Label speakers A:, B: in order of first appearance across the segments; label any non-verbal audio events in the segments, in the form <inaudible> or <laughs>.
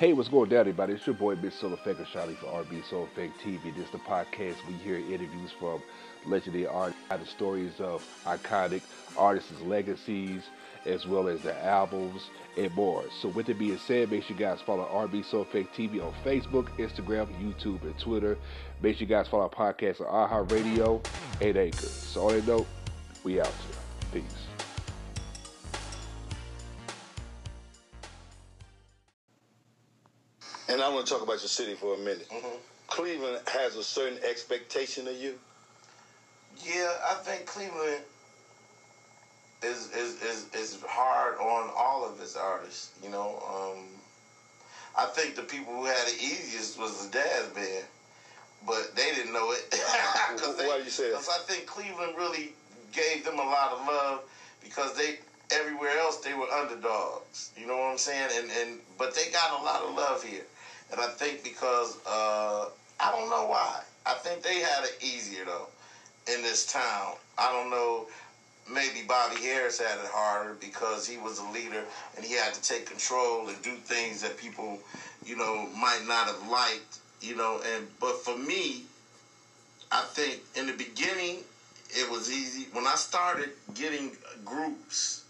A: Hey, what's going down, everybody? It's your boy, Big Soul Effect, Charlie for RB Soul Effect TV. This is the podcast we hear interviews from legendary artists, the stories of iconic artists' legacies, as well as their albums and more. So, with it being said, make sure you guys follow RB Soul Effect TV on Facebook, Instagram, YouTube, and Twitter. Make sure you guys follow our podcast on iHeartRadio and Anchor. So, on that note, we out here. Peace.
B: And I want to talk about your city for a minute.
C: Mm-hmm.
B: Cleveland has a certain expectation of you.
C: Yeah, I think Cleveland is is, is, is hard on all of its artists. You know, um, I think the people who had it easiest was the Dazz Band, but they didn't know it. <laughs>
B: Why
C: they,
B: do you say that?
C: Because I think Cleveland really gave them a lot of love because they everywhere else they were underdogs. You know what I'm saying? And and but they got a lot of love here, and I think because uh, I don't know why. I think they had it easier though in this town. I don't know. Maybe Bobby Harris had it harder because he was a leader and he had to take control and do things that people, you know, might not have liked. You know, and but for me, I think in the beginning it was easy. When I started getting groups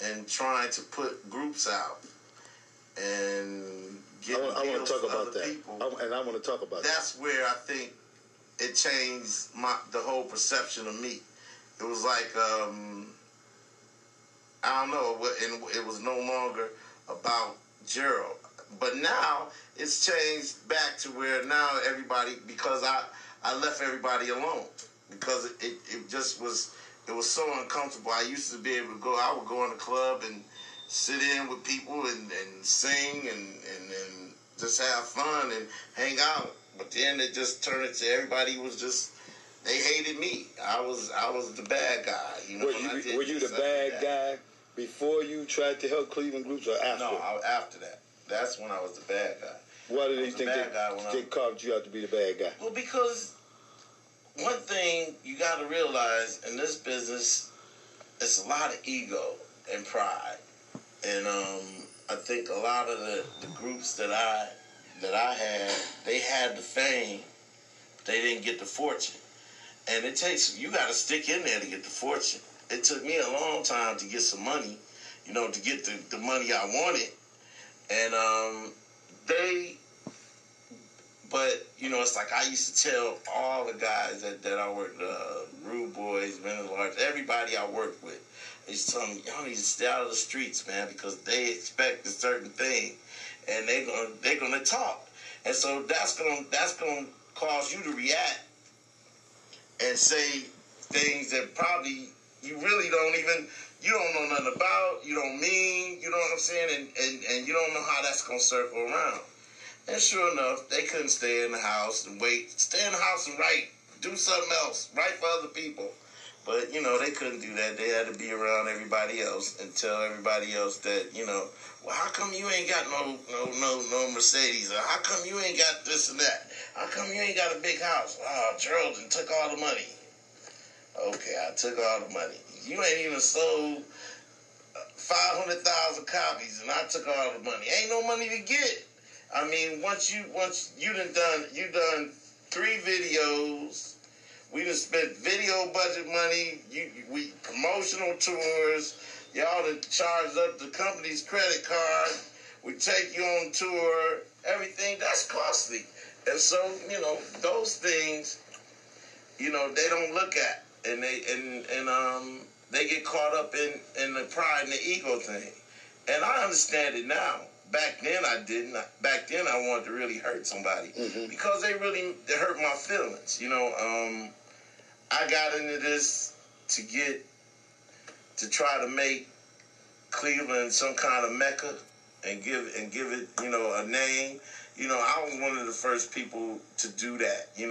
C: and trying to put groups out and
B: I I want to talk about that.
C: people,
B: I- and I want to talk about that.
C: that's where I think it changed my the whole perception of me. It was like um, I don't know, and it was no longer about Gerald. But now it's changed back to where now everybody because I I left everybody alone because it, it, it just was it was so uncomfortable. I used to be able to go. I would go in the club and sit in with people and, and sing and, and, and just have fun and hang out. But then it just turned into everybody was just they hated me. I was I was the bad guy. You know,
B: Were you, were you the
C: this, I did
B: bad guy before you tried to help Cleveland groups or after?
C: No, I, after that. That's when I was the bad guy.
B: Why did they
C: the
B: think
C: bad
B: they,
C: guy when I-
B: they carved you out to be the bad guy?
C: Well, because one thing you got to realize in this business, it's a lot of ego and pride, and um, I think a lot of the, the groups that I that I had, they had the fame, but they didn't get the fortune, and it takes you got to stick in there to get the fortune. It took me a long time to get some money, you know, to get the, the money I wanted, and um, they but you know, it's like I used to tell all the guys that, that I worked, uh, Rude Boys, Men at Large, everybody I worked with. They telling me, y'all need to stay out of the streets, man, because they expect a certain thing, and they're gonna they're gonna talk, and so that's gonna that's gonna cause you to react and say things that probably you really don't even you don't know nothing about, you don't mean, you know what I'm saying, and and, and you don't know how that's gonna circle around. And sure enough, they couldn't stay in the house and wait. Stay in the house and write. Do something else. Write for other people. But, you know, they couldn't do that. They had to be around everybody else and tell everybody else that, you know, well, how come you ain't got no no no no Mercedes? Or how come you ain't got this and that? How come you ain't got a big house? Oh, Gerald done took all the money. Okay, I took all the money. You ain't even sold uh, 500,000 copies and I took all the money. Ain't no money to get. I mean, once you once you done done you done three videos, we done spent video budget money. You we promotional tours. Y'all done charged up the company's credit card. We take you on tour. Everything that's costly, and so you know those things. You know they don't look at, and they and and um they get caught up in in the pride and the ego thing, and I understand it now back then I didn't. Back then I wanted to really hurt somebody
B: Mhm.
C: because they really they hurt my feelings. You know, um, I got into this to get to try to make Cleveland some kind of mecca and give and give it you know a name. You know, I was one of the first people to do that. You know.